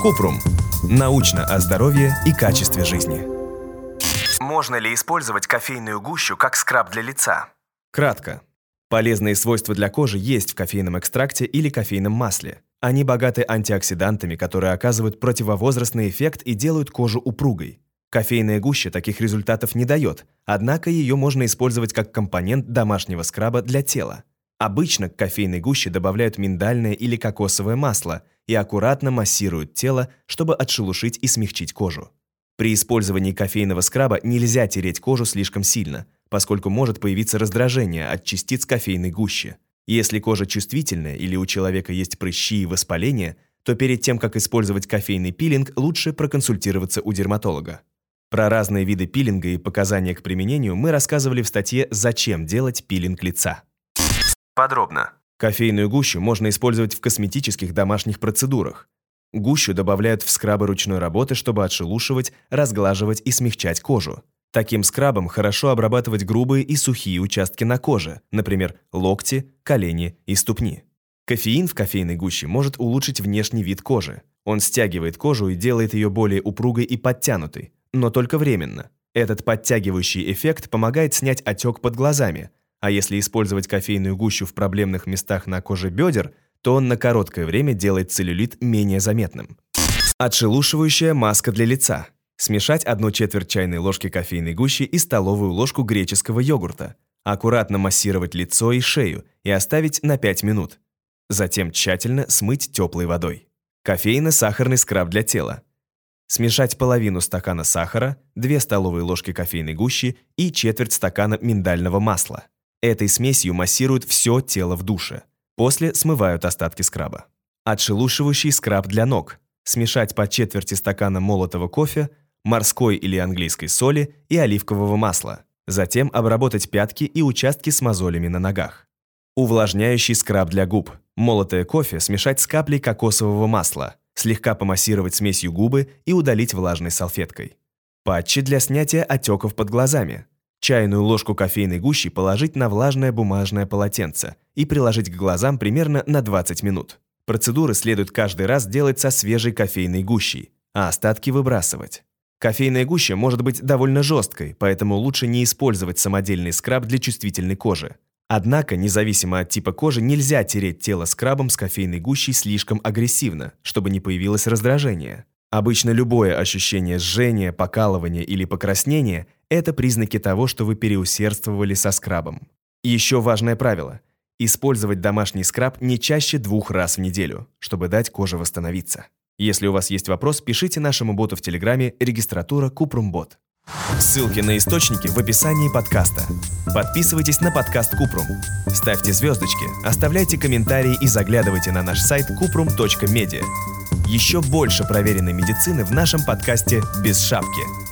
Купрум. Научно о здоровье и качестве жизни. Можно ли использовать кофейную гущу как скраб для лица? Кратко. Полезные свойства для кожи есть в кофейном экстракте или кофейном масле. Они богаты антиоксидантами, которые оказывают противовозрастный эффект и делают кожу упругой. Кофейная гуща таких результатов не дает, однако ее можно использовать как компонент домашнего скраба для тела. Обычно к кофейной гуще добавляют миндальное или кокосовое масло и аккуратно массируют тело, чтобы отшелушить и смягчить кожу. При использовании кофейного скраба нельзя тереть кожу слишком сильно, поскольку может появиться раздражение от частиц кофейной гущи. Если кожа чувствительная или у человека есть прыщи и воспаление, то перед тем, как использовать кофейный пилинг, лучше проконсультироваться у дерматолога. Про разные виды пилинга и показания к применению мы рассказывали в статье «Зачем делать пилинг лица?». Подробно. Кофейную гущу можно использовать в косметических домашних процедурах. Гущу добавляют в скрабы ручной работы, чтобы отшелушивать, разглаживать и смягчать кожу. Таким скрабом хорошо обрабатывать грубые и сухие участки на коже, например, локти, колени и ступни. Кофеин в кофейной гуще может улучшить внешний вид кожи. Он стягивает кожу и делает ее более упругой и подтянутой, но только временно. Этот подтягивающий эффект помогает снять отек под глазами, а если использовать кофейную гущу в проблемных местах на коже бедер, то он на короткое время делает целлюлит менее заметным. Отшелушивающая маска для лица. Смешать одну четверть чайной ложки кофейной гущи и столовую ложку греческого йогурта. Аккуратно массировать лицо и шею и оставить на 5 минут. Затем тщательно смыть теплой водой. Кофейно-сахарный скраб для тела. Смешать половину стакана сахара, 2 столовые ложки кофейной гущи и четверть стакана миндального масла. Этой смесью массируют все тело в душе. После смывают остатки скраба. Отшелушивающий скраб для ног. Смешать по четверти стакана молотого кофе, морской или английской соли и оливкового масла. Затем обработать пятки и участки с мозолями на ногах. Увлажняющий скраб для губ. Молотое кофе смешать с каплей кокосового масла, слегка помассировать смесью губы и удалить влажной салфеткой. Патчи для снятия отеков под глазами. Чайную ложку кофейной гущи положить на влажное бумажное полотенце и приложить к глазам примерно на 20 минут. Процедуры следует каждый раз делать со свежей кофейной гущей, а остатки выбрасывать. Кофейная гуща может быть довольно жесткой, поэтому лучше не использовать самодельный скраб для чувствительной кожи. Однако, независимо от типа кожи, нельзя тереть тело скрабом с кофейной гущей слишком агрессивно, чтобы не появилось раздражение. Обычно любое ощущение жжения, покалывания или покраснения – это признаки того, что вы переусердствовали со скрабом. еще важное правило – использовать домашний скраб не чаще двух раз в неделю, чтобы дать коже восстановиться. Если у вас есть вопрос, пишите нашему боту в Телеграме регистратура Купрумбот. Ссылки на источники в описании подкаста. Подписывайтесь на подкаст Купрум. Ставьте звездочки, оставляйте комментарии и заглядывайте на наш сайт kuprum.media. Еще больше проверенной медицины в нашем подкасте «Без шапки».